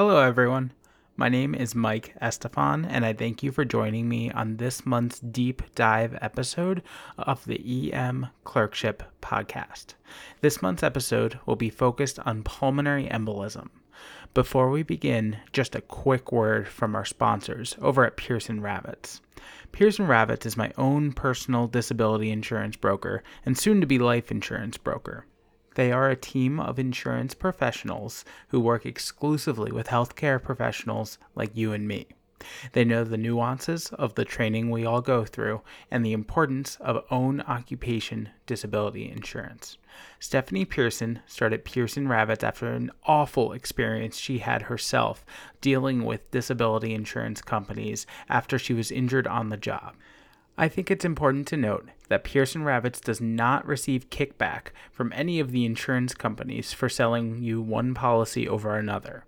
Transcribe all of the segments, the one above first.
Hello, everyone. My name is Mike Estefan, and I thank you for joining me on this month's deep dive episode of the EM Clerkship Podcast. This month's episode will be focused on pulmonary embolism. Before we begin, just a quick word from our sponsors over at Pearson Ravitz. Pearson Ravitz is my own personal disability insurance broker and soon to be life insurance broker. They are a team of insurance professionals who work exclusively with healthcare professionals like you and me. They know the nuances of the training we all go through and the importance of own occupation disability insurance. Stephanie Pearson started Pearson Ravitz after an awful experience she had herself dealing with disability insurance companies after she was injured on the job. I think it's important to note that Pearson Ravitz does not receive kickback from any of the insurance companies for selling you one policy over another.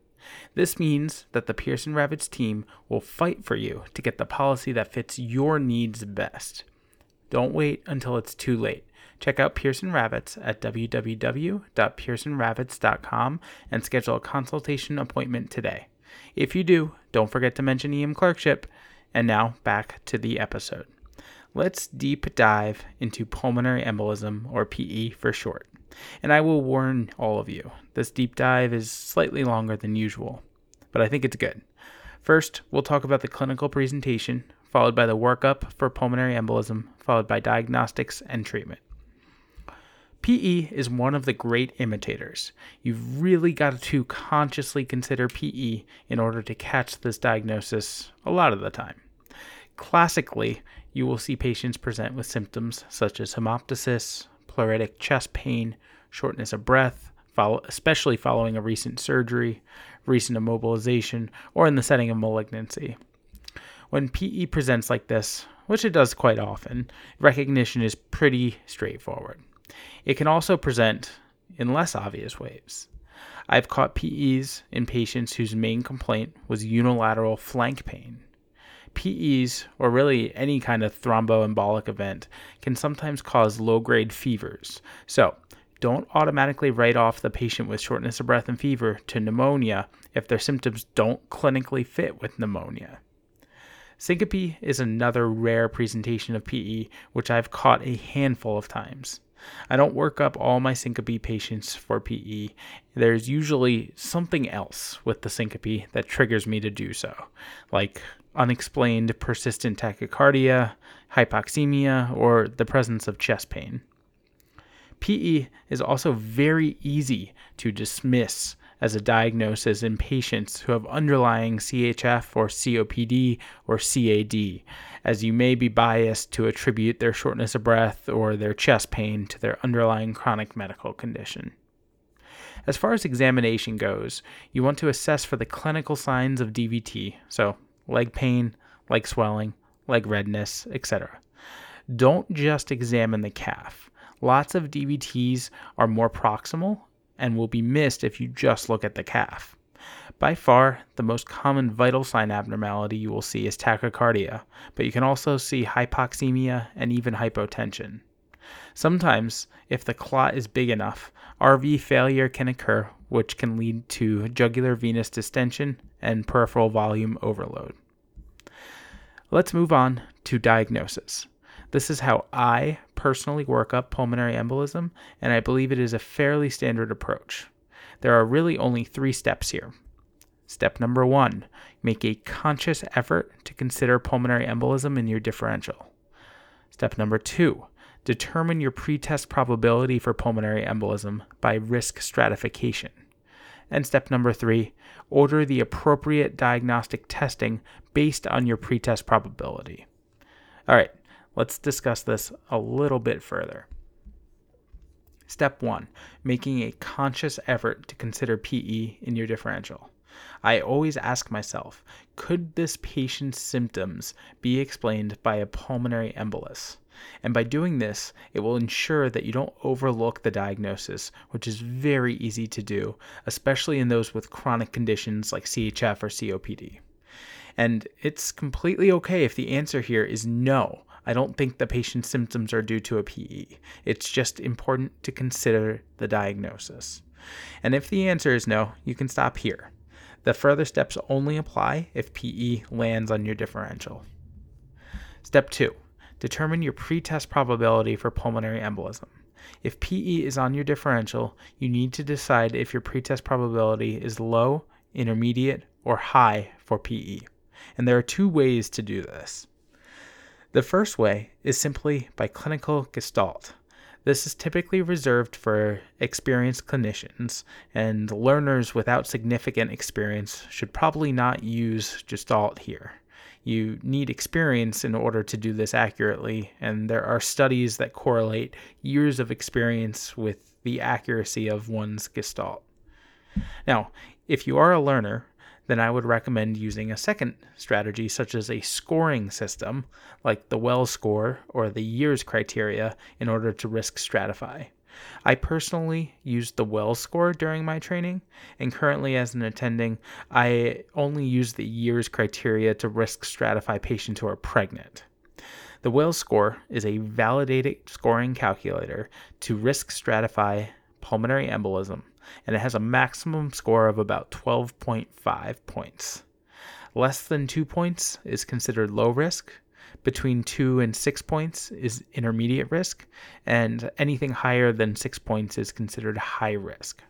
This means that the Pearson Ravitz team will fight for you to get the policy that fits your needs best. Don't wait until it's too late. Check out Pearson Ravitz at www.pearsonravitz.com and schedule a consultation appointment today. If you do, don't forget to mention EM Clerkship. And now back to the episode. Let's deep dive into pulmonary embolism, or PE for short. And I will warn all of you this deep dive is slightly longer than usual, but I think it's good. First, we'll talk about the clinical presentation, followed by the workup for pulmonary embolism, followed by diagnostics and treatment. PE is one of the great imitators. You've really got to consciously consider PE in order to catch this diagnosis a lot of the time. Classically, you will see patients present with symptoms such as hemoptysis, pleuritic chest pain, shortness of breath, follow, especially following a recent surgery, recent immobilization, or in the setting of malignancy. When PE presents like this, which it does quite often, recognition is pretty straightforward. It can also present in less obvious ways. I've caught PEs in patients whose main complaint was unilateral flank pain. PEs, or really any kind of thromboembolic event, can sometimes cause low grade fevers. So, don't automatically write off the patient with shortness of breath and fever to pneumonia if their symptoms don't clinically fit with pneumonia. Syncope is another rare presentation of PE, which I've caught a handful of times. I don't work up all my syncope patients for PE. There's usually something else with the syncope that triggers me to do so, like unexplained persistent tachycardia, hypoxemia, or the presence of chest pain. PE is also very easy to dismiss as a diagnosis in patients who have underlying CHF or COPD or CAD, as you may be biased to attribute their shortness of breath or their chest pain to their underlying chronic medical condition. As far as examination goes, you want to assess for the clinical signs of DVT, so leg pain, leg swelling, leg redness, etc. Don't just examine the calf. Lots of DVTs are more proximal and will be missed if you just look at the calf. By far, the most common vital sign abnormality you will see is tachycardia, but you can also see hypoxemia and even hypotension. Sometimes, if the clot is big enough, RV failure can occur, which can lead to jugular venous distension and peripheral volume overload. Let's move on to diagnosis. This is how I personally work up pulmonary embolism, and I believe it is a fairly standard approach. There are really only three steps here. Step number one make a conscious effort to consider pulmonary embolism in your differential. Step number two determine your pretest probability for pulmonary embolism by risk stratification. And step number three, order the appropriate diagnostic testing based on your pretest probability. All right, let's discuss this a little bit further. Step one, making a conscious effort to consider PE in your differential. I always ask myself, could this patient's symptoms be explained by a pulmonary embolus? And by doing this, it will ensure that you don't overlook the diagnosis, which is very easy to do, especially in those with chronic conditions like CHF or COPD. And it's completely okay if the answer here is no. I don't think the patient's symptoms are due to a PE. It's just important to consider the diagnosis. And if the answer is no, you can stop here. The further steps only apply if PE lands on your differential. Step 2. Determine your pretest probability for pulmonary embolism. If PE is on your differential, you need to decide if your pretest probability is low, intermediate, or high for PE. And there are two ways to do this. The first way is simply by clinical gestalt. This is typically reserved for experienced clinicians, and learners without significant experience should probably not use Gestalt here. You need experience in order to do this accurately, and there are studies that correlate years of experience with the accuracy of one's Gestalt. Now, if you are a learner, then I would recommend using a second strategy, such as a scoring system like the Wells score or the years criteria, in order to risk stratify. I personally used the Wells score during my training, and currently, as an attending, I only use the years criteria to risk stratify patients who are pregnant. The Wells score is a validated scoring calculator to risk stratify pulmonary embolism and it has a maximum score of about 12.5 points. Less than 2 points is considered low risk, between 2 and 6 points is intermediate risk, and anything higher than 6 points is considered high risk.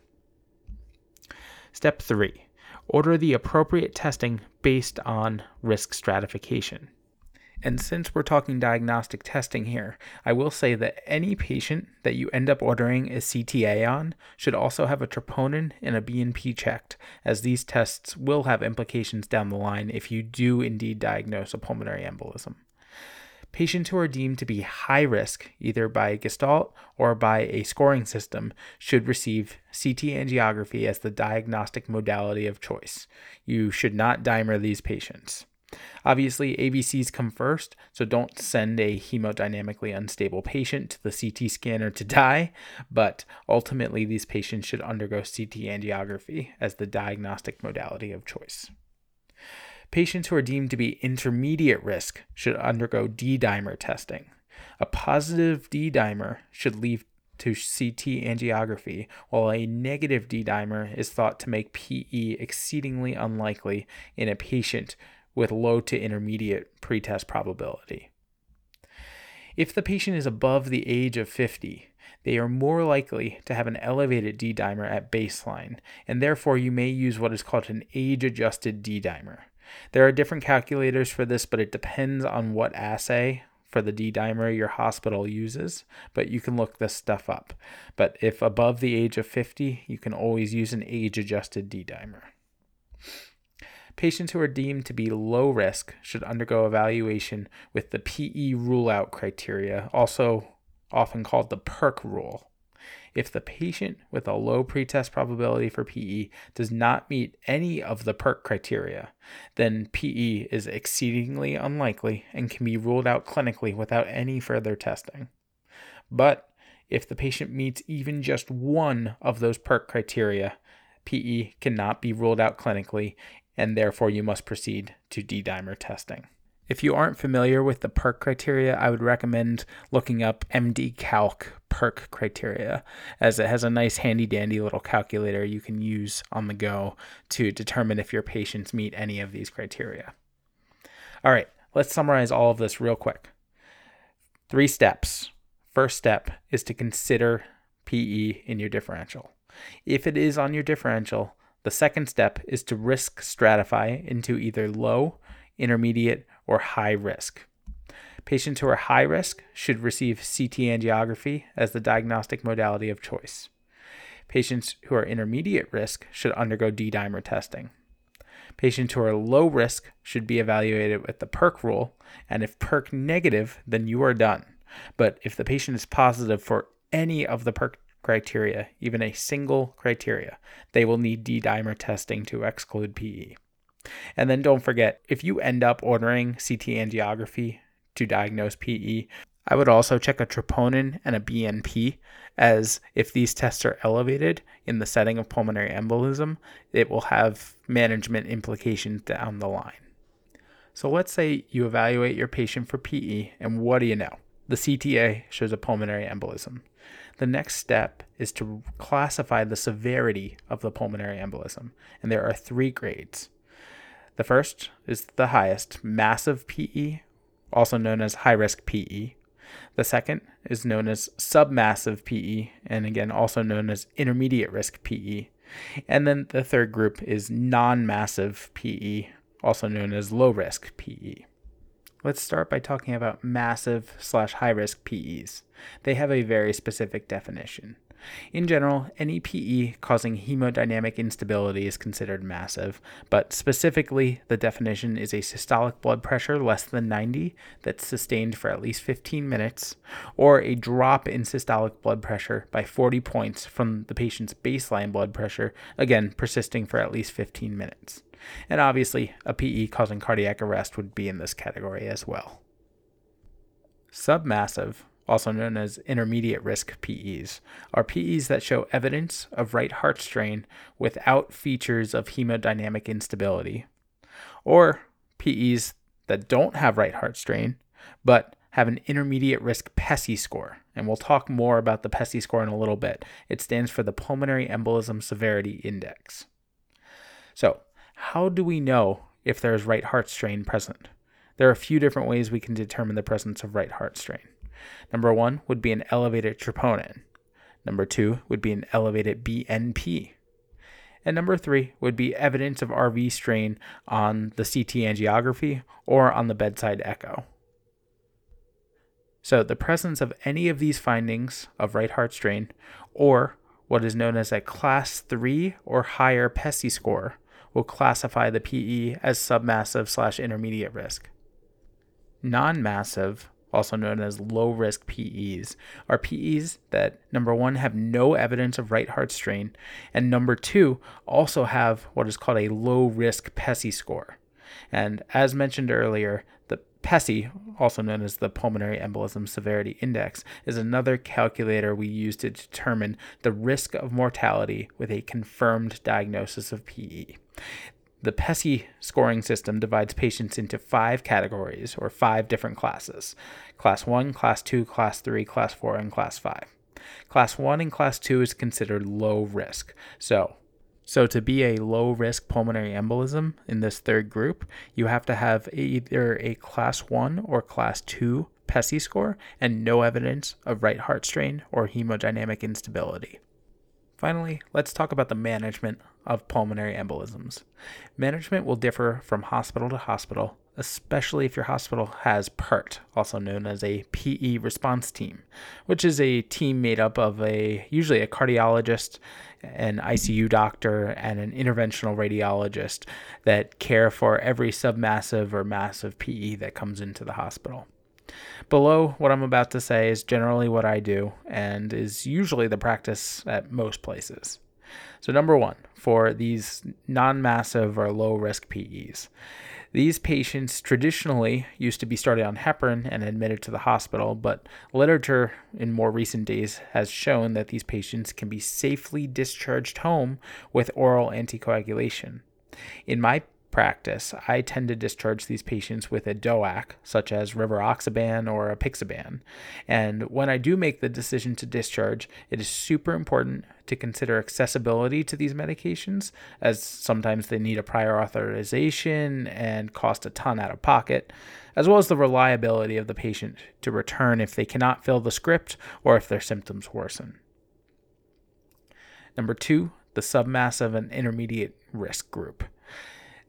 Step 3 Order the appropriate testing based on risk stratification. And since we're talking diagnostic testing here, I will say that any patient that you end up ordering a CTA on should also have a troponin and a BNP checked, as these tests will have implications down the line if you do indeed diagnose a pulmonary embolism. Patients who are deemed to be high risk, either by Gestalt or by a scoring system, should receive CT angiography as the diagnostic modality of choice. You should not dimer these patients. Obviously, ABCs come first, so don't send a hemodynamically unstable patient to the CT scanner to die, but ultimately, these patients should undergo CT angiography as the diagnostic modality of choice. Patients who are deemed to be intermediate risk should undergo D dimer testing. A positive D dimer should lead to CT angiography, while a negative D dimer is thought to make PE exceedingly unlikely in a patient with low to intermediate pretest probability. If the patient is above the age of 50, they are more likely to have an elevated D dimer at baseline, and therefore you may use what is called an age adjusted D dimer. There are different calculators for this, but it depends on what assay for the D dimer your hospital uses, but you can look this stuff up. But if above the age of 50, you can always use an age adjusted D dimer. Patients who are deemed to be low risk should undergo evaluation with the PE rule out criteria, also often called the PERC rule. If the patient with a low pretest probability for PE does not meet any of the PERC criteria, then PE is exceedingly unlikely and can be ruled out clinically without any further testing. But if the patient meets even just one of those PERC criteria, PE cannot be ruled out clinically and therefore you must proceed to D-dimer testing. If you aren't familiar with the PERC criteria, I would recommend looking up MD Calc PERC criteria, as it has a nice handy dandy little calculator you can use on the go to determine if your patients meet any of these criteria. All right, let's summarize all of this real quick. Three steps. First step is to consider PE in your differential. If it is on your differential, the second step is to risk stratify into either low, intermediate, or high risk. Patients who are high risk should receive CT angiography as the diagnostic modality of choice. Patients who are intermediate risk should undergo D dimer testing. Patients who are low risk should be evaluated with the PERC rule, and if PERC negative, then you are done. But if the patient is positive for any of the PERC criteria, even a single criteria, they will need D dimer testing to exclude PE. And then don't forget, if you end up ordering CT angiography to diagnose PE, I would also check a troponin and a BNP, as if these tests are elevated in the setting of pulmonary embolism, it will have management implications down the line. So let's say you evaluate your patient for PE, and what do you know? The CTA shows a pulmonary embolism. The next step is to classify the severity of the pulmonary embolism, and there are three grades. The first is the highest, massive PE, also known as high risk PE. The second is known as submassive PE, and again, also known as intermediate risk PE. And then the third group is non massive PE, also known as low risk PE. Let's start by talking about massive slash high risk PEs. They have a very specific definition. In general, any PE causing hemodynamic instability is considered massive, but specifically, the definition is a systolic blood pressure less than 90 that's sustained for at least 15 minutes, or a drop in systolic blood pressure by 40 points from the patient's baseline blood pressure, again, persisting for at least 15 minutes. And obviously, a PE causing cardiac arrest would be in this category as well. Submassive, also known as intermediate risk PEs, are PEs that show evidence of right heart strain without features of hemodynamic instability, or PEs that don't have right heart strain but have an intermediate risk PESI score. And we'll talk more about the PESI score in a little bit. It stands for the Pulmonary Embolism Severity Index. So, how do we know if there's right heart strain present? There are a few different ways we can determine the presence of right heart strain. Number one would be an elevated troponin. Number two would be an elevated BNP. And number three would be evidence of RV strain on the CT angiography or on the bedside echo. So, the presence of any of these findings of right heart strain or what is known as a class 3 or higher PESI score will classify the PE as submassive slash intermediate risk. Non massive, also known as low risk PEs, are PEs that number one have no evidence of right heart strain, and number two also have what is called a low risk PESI score. And as mentioned earlier, the PESI, also known as the Pulmonary Embolism Severity Index, is another calculator we use to determine the risk of mortality with a confirmed diagnosis of PE. The PESI scoring system divides patients into five categories or five different classes Class 1, Class 2, Class 3, Class 4, and Class 5. Class 1 and Class 2 is considered low risk. So, so to be a low risk pulmonary embolism in this third group, you have to have either a class 1 or class 2 PESI score and no evidence of right heart strain or hemodynamic instability. Finally, let's talk about the management of pulmonary embolisms. Management will differ from hospital to hospital, especially if your hospital has PERT, also known as a PE response team, which is a team made up of a usually a cardiologist, an ICU doctor, and an interventional radiologist that care for every submassive or massive PE that comes into the hospital. Below what I'm about to say is generally what I do and is usually the practice at most places. So, number one, for these non massive or low risk PEs, these patients traditionally used to be started on heparin and admitted to the hospital, but literature in more recent days has shown that these patients can be safely discharged home with oral anticoagulation. In my practice, I tend to discharge these patients with a DOAC, such as rivaroxaban or apixaban. And when I do make the decision to discharge, it is super important to consider accessibility to these medications, as sometimes they need a prior authorization and cost a ton out of pocket, as well as the reliability of the patient to return if they cannot fill the script or if their symptoms worsen. Number two, the submass of an intermediate risk group.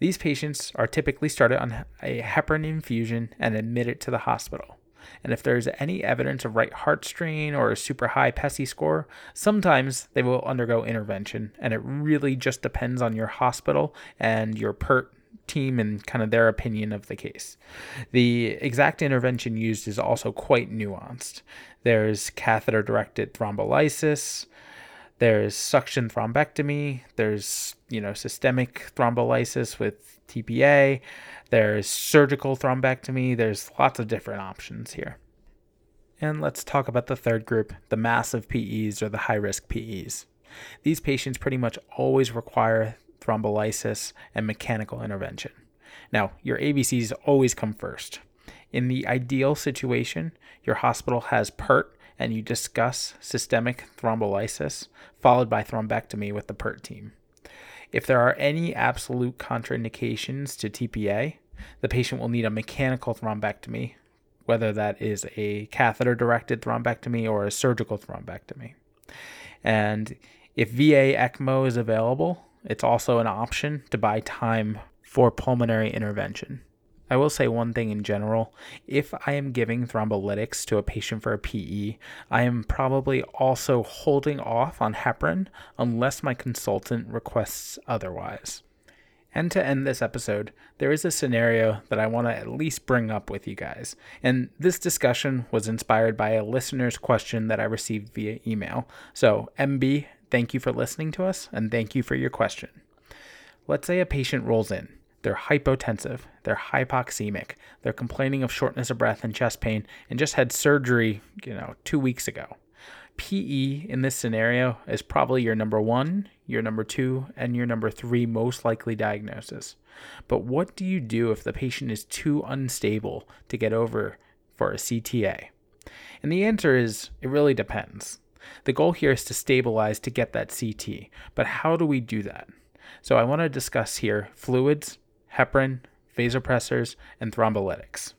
These patients are typically started on a heparin infusion and admitted to the hospital. And if there's any evidence of right heart strain or a super high PESI score, sometimes they will undergo intervention. And it really just depends on your hospital and your PERT team and kind of their opinion of the case. The exact intervention used is also quite nuanced. There's catheter directed thrombolysis, there's suction thrombectomy. There's, you know, systemic thrombolysis with TPA. There's surgical thrombectomy. There's lots of different options here. And let's talk about the third group, the massive PEs or the high risk PEs. These patients pretty much always require thrombolysis and mechanical intervention. Now, your ABCs always come first. In the ideal situation, your hospital has PERT and you discuss systemic thrombolysis followed by thrombectomy with the PERT team. If there are any absolute contraindications to TPA, the patient will need a mechanical thrombectomy, whether that is a catheter directed thrombectomy or a surgical thrombectomy. And if VA ECMO is available, it's also an option to buy time for pulmonary intervention. I will say one thing in general. If I am giving thrombolytics to a patient for a PE, I am probably also holding off on heparin unless my consultant requests otherwise. And to end this episode, there is a scenario that I want to at least bring up with you guys. And this discussion was inspired by a listener's question that I received via email. So, MB, thank you for listening to us and thank you for your question. Let's say a patient rolls in. They're hypotensive, they're hypoxemic, they're complaining of shortness of breath and chest pain and just had surgery, you know, 2 weeks ago. PE in this scenario is probably your number one, your number two, and your number three most likely diagnosis. But what do you do if the patient is too unstable to get over for a CTA? And the answer is it really depends. The goal here is to stabilize to get that CT, but how do we do that? So I want to discuss here fluids, heparin, vasopressors, and thrombolytics.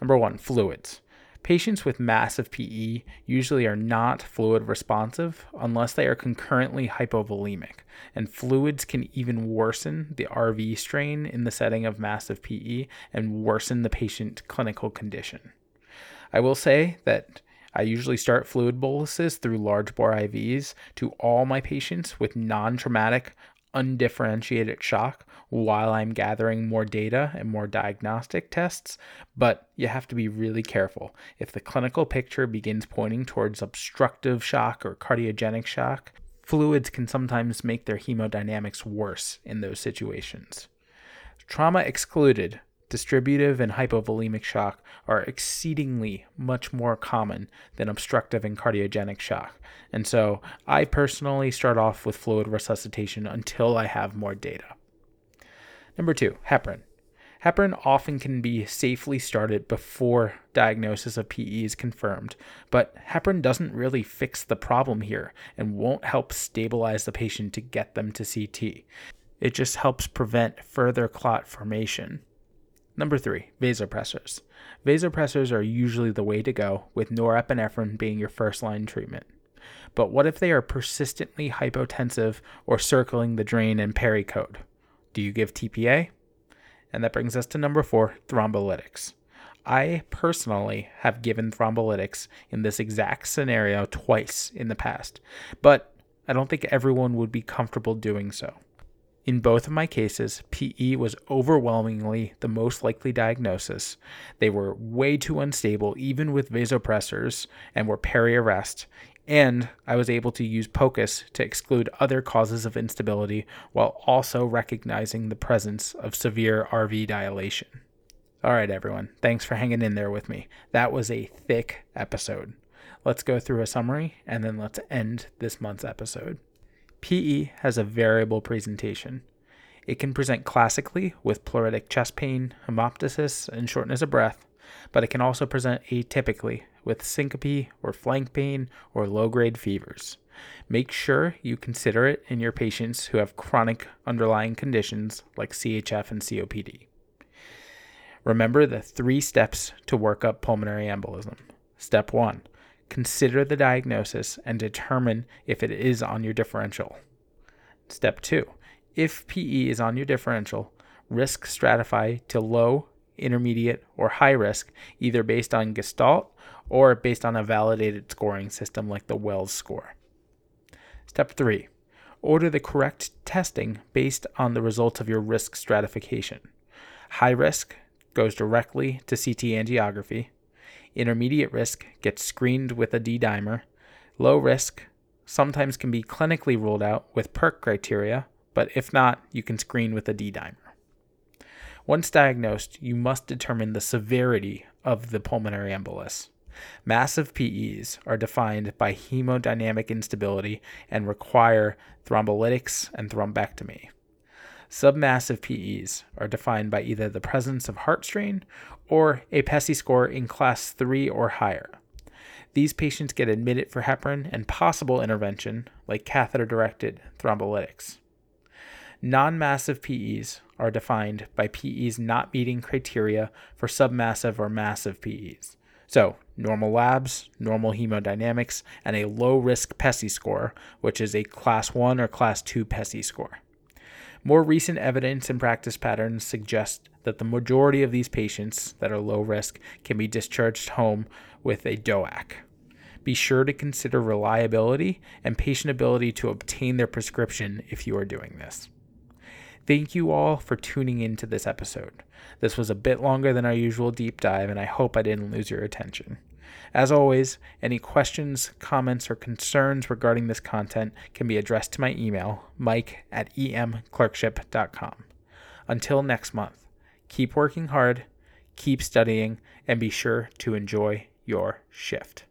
Number one, fluids. Patients with massive PE usually are not fluid responsive unless they are concurrently hypovolemic, and fluids can even worsen the RV strain in the setting of massive PE and worsen the patient clinical condition. I will say that I usually start fluid boluses through large bore IVs to all my patients with non traumatic undifferentiated shock while I'm gathering more data and more diagnostic tests, but you have to be really careful. If the clinical picture begins pointing towards obstructive shock or cardiogenic shock, fluids can sometimes make their hemodynamics worse in those situations. Trauma excluded, distributive and hypovolemic shock are exceedingly much more common than obstructive and cardiogenic shock. And so I personally start off with fluid resuscitation until I have more data. Number two, heparin. Heparin often can be safely started before diagnosis of PE is confirmed, but heparin doesn't really fix the problem here and won't help stabilize the patient to get them to CT. It just helps prevent further clot formation. Number three, vasopressors. Vasopressors are usually the way to go, with norepinephrine being your first line treatment. But what if they are persistently hypotensive or circling the drain and pericode? Do you give TPA? And that brings us to number four, thrombolytics. I personally have given thrombolytics in this exact scenario twice in the past, but I don't think everyone would be comfortable doing so. In both of my cases, PE was overwhelmingly the most likely diagnosis. They were way too unstable, even with vasopressors, and were peri-arrest. And I was able to use POCUS to exclude other causes of instability while also recognizing the presence of severe RV dilation. All right, everyone, thanks for hanging in there with me. That was a thick episode. Let's go through a summary and then let's end this month's episode. PE has a variable presentation. It can present classically with pleuritic chest pain, hemoptysis, and shortness of breath, but it can also present atypically with syncope or flank pain or low grade fevers. Make sure you consider it in your patients who have chronic underlying conditions like CHF and COPD. Remember the three steps to work up pulmonary embolism. Step one consider the diagnosis and determine if it is on your differential. Step two, if PE is on your differential, risk stratify to low, intermediate, or high risk, either based on Gestalt or based on a validated scoring system like the Wells score. Step three, order the correct testing based on the results of your risk stratification. High risk goes directly to CT angiography. Intermediate risk gets screened with a D dimer. Low risk sometimes can be clinically ruled out with PERC criteria, but if not, you can screen with a D dimer. Once diagnosed, you must determine the severity of the pulmonary embolus. Massive PEs are defined by hemodynamic instability and require thrombolytics and thrombectomy. Submassive PEs are defined by either the presence of heart strain or a PESI score in class 3 or higher. These patients get admitted for heparin and possible intervention like catheter directed thrombolytics. Non massive PEs are defined by PEs not meeting criteria for submassive or massive PEs. So, normal labs, normal hemodynamics, and a low risk PESI score, which is a class 1 or class 2 PESI score. More recent evidence and practice patterns suggest that the majority of these patients that are low risk can be discharged home with a DOAC. Be sure to consider reliability and patient ability to obtain their prescription if you are doing this. Thank you all for tuning into this episode. This was a bit longer than our usual deep dive, and I hope I didn't lose your attention. As always, any questions, comments, or concerns regarding this content can be addressed to my email, mike at emclerkship.com. Until next month, keep working hard, keep studying, and be sure to enjoy your shift.